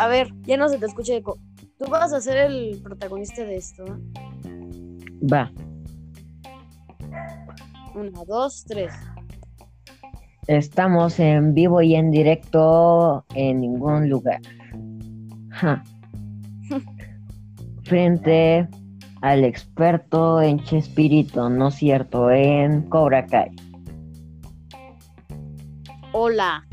A ver, ya no se te escucha eco. Tú vas a ser el protagonista de esto, ¿no? Va. Una, dos, tres. Estamos en vivo y en directo en ningún lugar. Ja. Frente al experto en Chespirito, no es cierto, en Cobra Kai. Hola.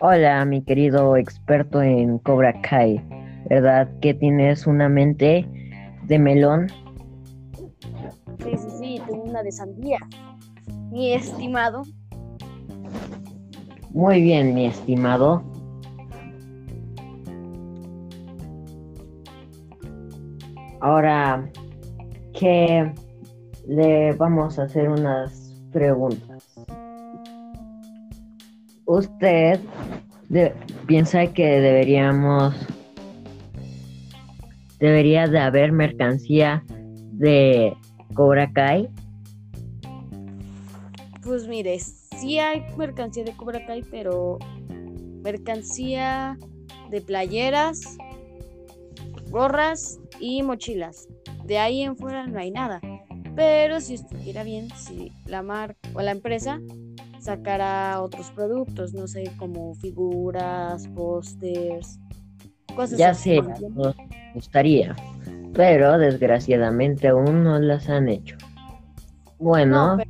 Hola, mi querido experto en Cobra Kai. ¿Verdad que tienes una mente de melón? Sí, sí, sí, tengo una de sandía. Mi estimado. Muy bien, mi estimado. Ahora que le vamos a hacer unas preguntas. ¿Usted piensa que deberíamos debería de haber mercancía de Cobra Kai? Pues mire, sí hay mercancía de Cobra Kai, pero mercancía de playeras, gorras y mochilas. De ahí en fuera no hay nada. Pero si estuviera bien, si la marca o la empresa sacara otros productos, no sé, como figuras, pósters, cosas Ya así, sé, nos gustaría, pero desgraciadamente aún no las han hecho. Bueno, No,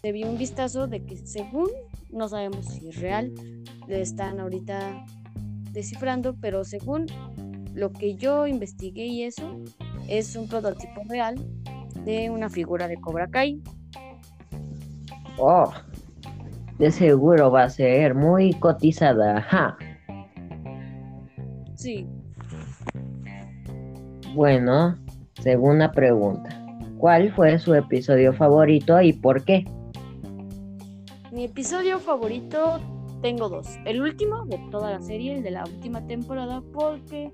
se vio un vistazo de que según, no sabemos si es real, le están ahorita descifrando, pero según lo que yo investigué y eso, es un prototipo real de una figura de Cobra Kai. Oh, de seguro va a ser muy cotizada. Ja. Sí, Bueno, segunda pregunta. ¿Cuál fue su episodio favorito y por qué? mi episodio favorito tengo dos. El último de toda la serie, el de la última temporada, porque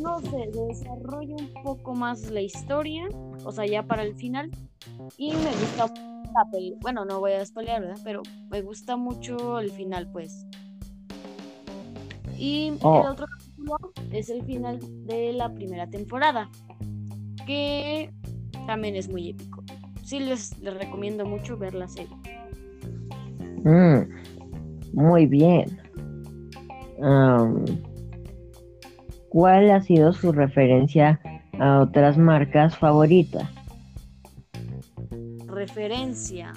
no sé, desarrolla un poco más la historia, o sea, ya para el final. Y me gusta la peli. Bueno, no voy a spoilear, ¿verdad? Pero me gusta mucho el final, pues. Y Oh. el otro capítulo es el final de la primera temporada, que también es muy épico. Sí, les, les recomiendo mucho ver la serie. Mm, muy bien. ¿Cuál ha sido su referencia a otras marcas favoritas? Referencia.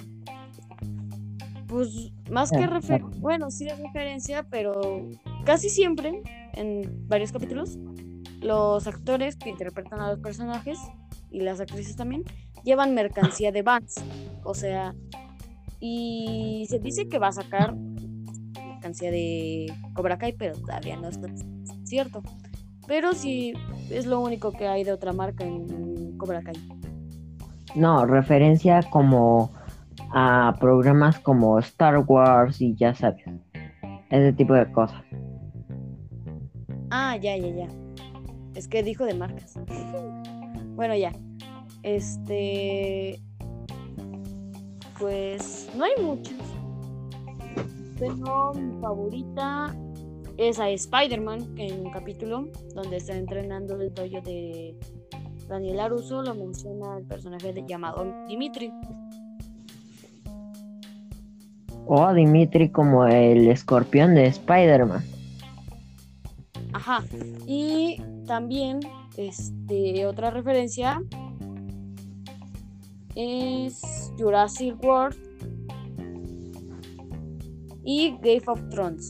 Pues más que Ah, referencia, bueno, sí es referencia, pero casi siempre, en varios capítulos, los actores que interpretan a los personajes y las actrices también llevan mercancía de Vans. O sea, y se dice que va a sacar mercancía de Cobra Kai, pero todavía no está cierto. Pero sí es lo único que hay de otra marca en Cobra Kai. No, referencia como a programas como Star Wars y ya sabes, ese tipo de cosas. Ah, ya, ya, ya. Es que dijo de marcas. bueno, ya. Este. Pues no hay muchas. Pero mi favorita es a Spider-Man, en un capítulo donde está entrenando el dojo de Daniel Aruso lo menciona el personaje de, llamado Dimitri. O Dimitri como el escorpión de Spider-Man. Ajá. Y también, este, otra referencia es Jurassic World y Game of Thrones.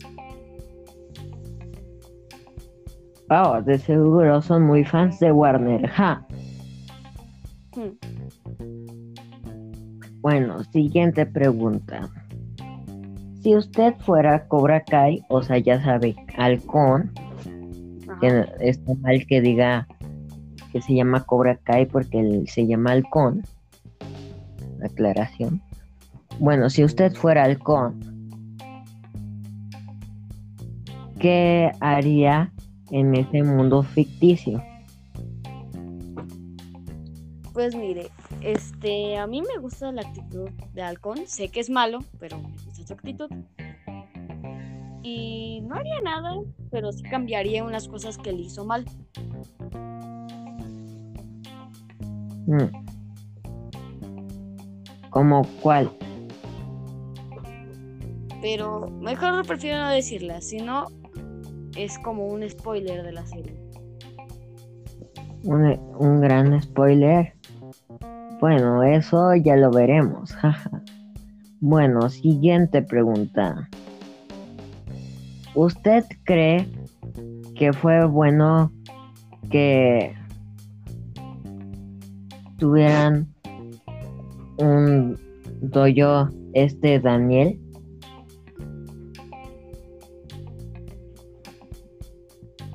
Oh, de seguro son muy fans de Warner. Ja. Bueno, siguiente pregunta. Si usted fuera Cobra Kai, o sea, ya sabe, halcón, que está mal que diga que se llama Cobra Kai porque él se llama halcón. Aclaración. Bueno, si usted fuera halcón, ¿qué haría en ese mundo ficticio? Pues mire, este, a mí me gusta la actitud de Halcón. Sé que es malo, pero me gusta su actitud. y no haría nada, pero sí cambiaría unas cosas que él hizo mal. Mm. ¿Como cuál? Pero mejor prefiero no decirla, si no es como un spoiler de la serie. Un, un gran spoiler. Bueno, eso ya lo veremos. bueno, siguiente pregunta. ¿Usted cree que fue bueno que tuvieran un doyo este Daniel?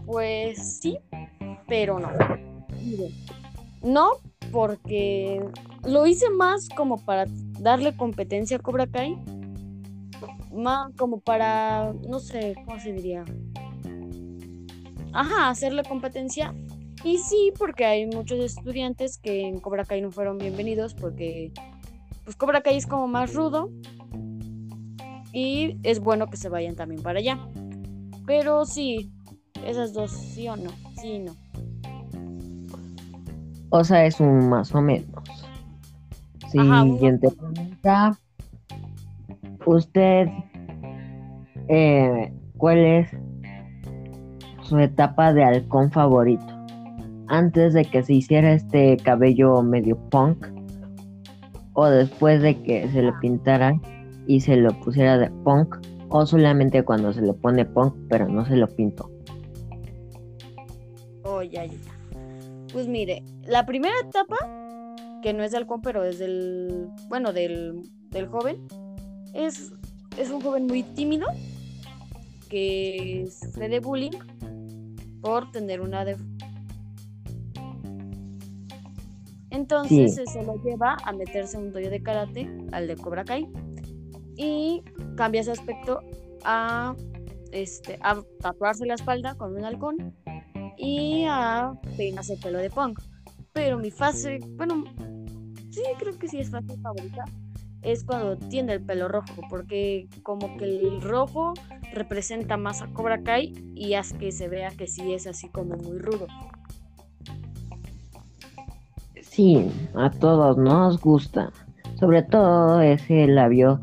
Pues sí, pero no. No, porque lo hice más como para darle competencia a Cobra Kai más como para, no sé, ¿cómo se diría? Ajá, hacerle competencia. Y sí, porque hay muchos estudiantes que en Cobra Kai no fueron bienvenidos porque pues Cobra Kai es como más rudo y es bueno que se vayan también para allá. Pero sí, esas dos, sí o no, sí y no. O sea, es un más o menos. Siguiente pregunta. ¿Usted eh, cuál es su etapa de halcón favorito? Antes de que se hiciera este cabello medio punk o después de que se le pintara y se lo pusiera de punk o solamente cuando se lo pone punk pero no se lo pintó. Oh, ya, ya. Pues mire, la primera etapa, que no es de halcón, pero es del, bueno, del, del joven, es, es un joven muy tímido que sufre de bullying por tener una de entonces se lo lleva a meterse en un dojo de karate al de Cobra Kai y cambia ese aspecto a este a tatuarse la espalda con un halcón y a peinarse el pelo de punk pero mi fase bueno sí creo que sí es fase favorita es cuando tiene el pelo rojo, porque como que el rojo representa más a Cobra Kai y hace que se vea que sí es así como muy rudo. Sí, a todos nos gusta, sobre todo ese labio,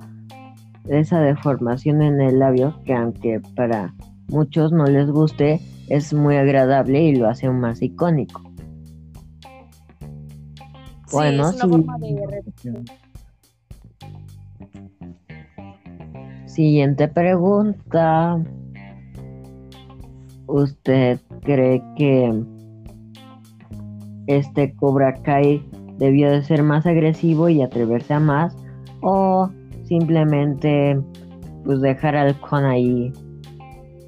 esa deformación en el labio que aunque para muchos no les guste, es muy agradable y lo hace aún más icónico. bueno, es una forma de Siguiente pregunta. ¿Usted cree que este Cobra Kai debió de ser más agresivo y atreverse a más? ¿O simplemente pues dejar al con ahí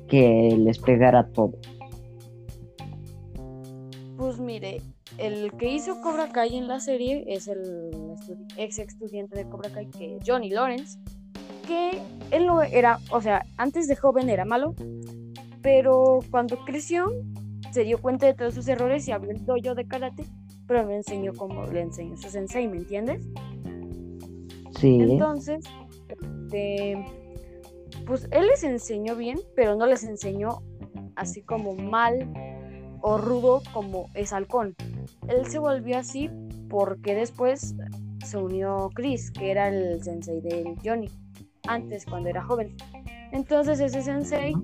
que les pegara todo? Pues mire, el que hizo Cobra Kai en la serie es el ex estudiante de Cobra Kai, que Johnny Lawrence que él no era, o sea, antes de joven era malo, pero cuando creció se dio cuenta de todos sus errores y abrió el dojo de karate, pero me enseñó como le enseñó su sensei, ¿me entiendes? Sí. Entonces, este, pues él les enseñó bien, pero no les enseñó así como mal o rudo como es halcón. Él se volvió así porque después se unió Chris, que era el sensei de Johnny antes cuando era joven. Entonces ese sensei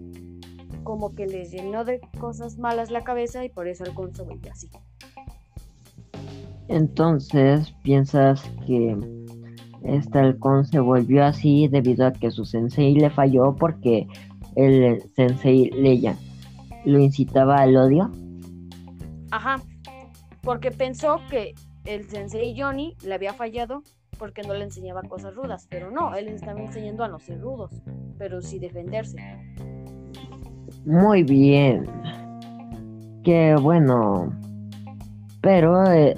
como que le llenó de cosas malas la cabeza y por eso el se volvió así. Entonces, ¿piensas que este halcón se volvió así debido a que su sensei le falló porque el sensei Leia lo incitaba al odio? Ajá, porque pensó que el sensei Johnny le había fallado porque no le enseñaba cosas rudas, pero no, él les estaba enseñando a no ser rudos, pero sí defenderse. Muy bien. Qué bueno. Pero eh,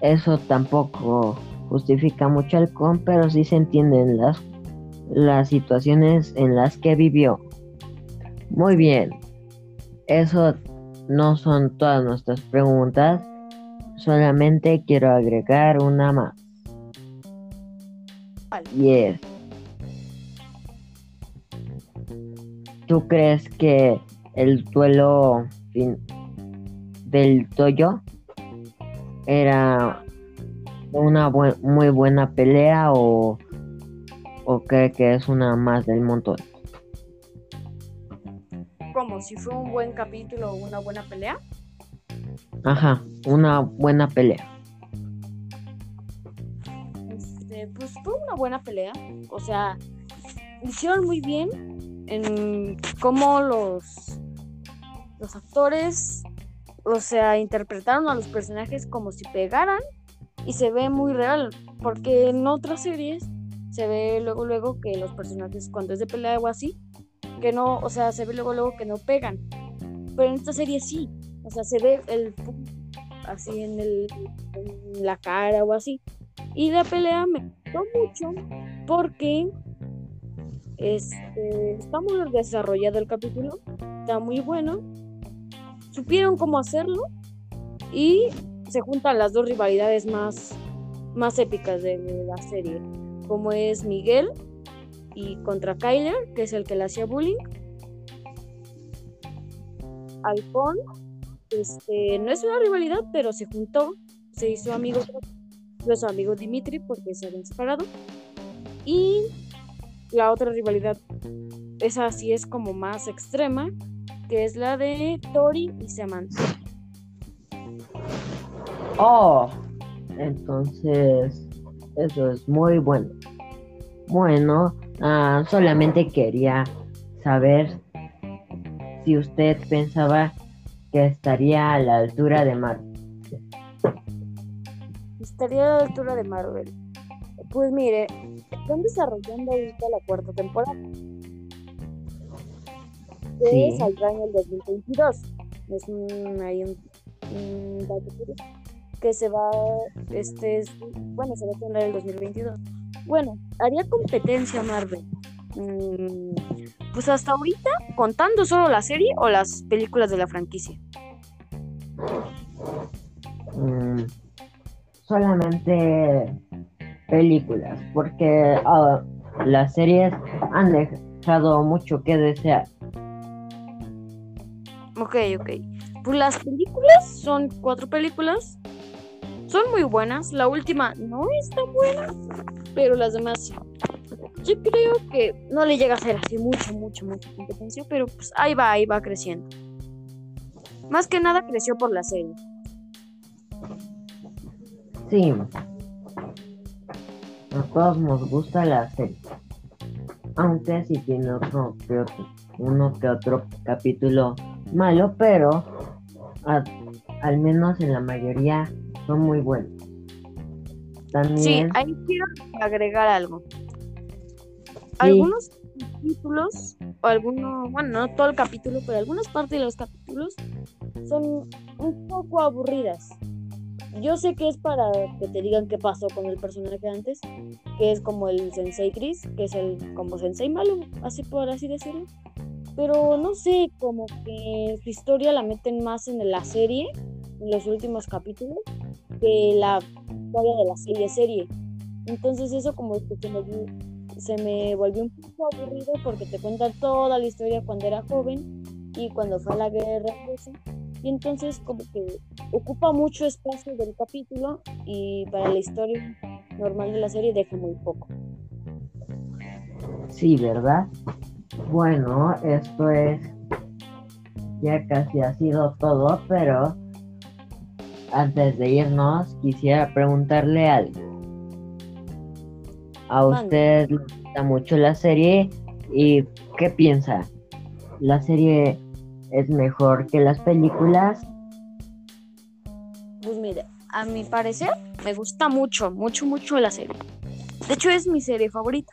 eso tampoco justifica mucho al con, pero sí se entienden las, las situaciones en las que vivió. Muy bien. Eso no son todas nuestras preguntas. Solamente quiero agregar una más. Yes. ¿tú crees que el duelo del Toyo era una muy buena pelea o, o cree que es una más del montón? Como si fue un buen capítulo o una buena pelea. Ajá, una buena pelea. Este, pues fue una buena pelea. O sea, hicieron muy bien en cómo los, los actores, o sea, interpretaron a los personajes como si pegaran y se ve muy real, porque en otras series se ve luego luego que los personajes cuando es de pelea o así, que no, o sea, se ve luego luego que no pegan. Pero en esta serie sí, o sea, se ve el así en, el, la cara o así. Y la pelea me gustó mucho porque este, está muy desarrollado el capítulo, está muy bueno. Supieron cómo hacerlo y se juntan las dos rivalidades más, más épicas de la serie, como es Miguel y contra Kyler, que es el que le hacía bullying. Alfon, este, no es una rivalidad, pero se juntó, se hizo amigo, su amigo Dimitri porque se habían separado. Y la otra rivalidad, esa sí es como más extrema, que es la de Tori y Samantha. Oh, entonces eso es muy bueno. Bueno, ah, solamente quería saber si usted pensaba que estaría a la altura de Marvel. Estaría a la altura de Marvel. Pues mire, están desarrollando ahorita la cuarta temporada. Que sí. saldrá en el 2022. Es un, hay un, un dato que se va, este, bueno, se va a tener el 2022. Bueno, haría competencia Marvel. Mm, pues hasta ahorita, contando solo la serie o las películas de la franquicia. Mm, solamente películas, porque ah, las series han dejado mucho que desear. Ok, ok. Pues las películas son cuatro películas son muy buenas. La última no es tan buena, pero las demás. Yo creo que no le llega a ser así mucho, mucho, mucha competencia, pero pues ahí va, ahí va creciendo. Más que nada creció por la serie. Sí. A todos nos gusta la serie. Aunque sí tiene otro que otro, uno que otro capítulo malo, pero al menos en la mayoría son muy buenos. También... Sí, ahí quiero agregar algo. Algunos capítulos, o algunos, bueno, no todo el capítulo, pero algunas partes de los capítulos son un poco aburridas. Yo sé que es para que te digan qué pasó con el personaje antes, que es como el Sensei Chris, que es el como Sensei malo, así por así decirlo. Pero no sé, como que su historia la meten más en la serie, en los últimos capítulos, que la historia de la serie serie. Entonces eso como que se me, se me volvió un poco aburrido porque te cuentan toda la historia cuando era joven y cuando fue a la guerra y entonces como que ocupa mucho espacio del capítulo y para la historia normal de la serie deja muy poco. Sí, ¿verdad? Bueno, esto es ya casi ha sido todo, pero antes de irnos, quisiera preguntarle algo. ¿A usted le gusta mucho la serie? ¿Y qué piensa? ¿La serie es mejor que las películas? Pues mire, a mi parecer me gusta mucho, mucho, mucho la serie. De hecho es mi serie favorita.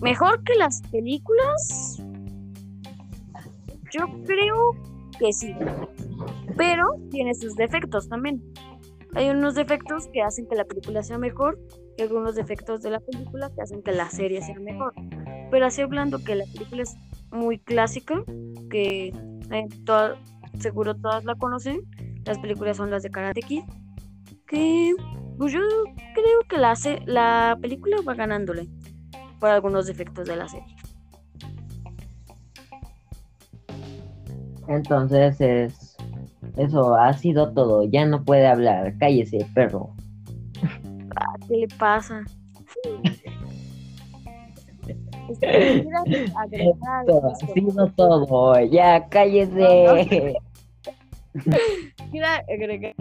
Mejor que las películas. Yo creo que sí pero tiene sus defectos también. Hay unos defectos que hacen que la película sea mejor y algunos defectos de la película que hacen que la serie sea mejor. Pero así hablando que la película es muy clásica, que eh, seguro todas la conocen, las películas son las de Karate Kid, que pues yo creo que la, hace la película va ganándole por algunos defectos de la serie. Entonces es eso ha sido todo. Ya no puede hablar. Cállese, perro. ¿Qué le pasa? Este, Esto ha sido todo. Ya cállese. Quiero agregar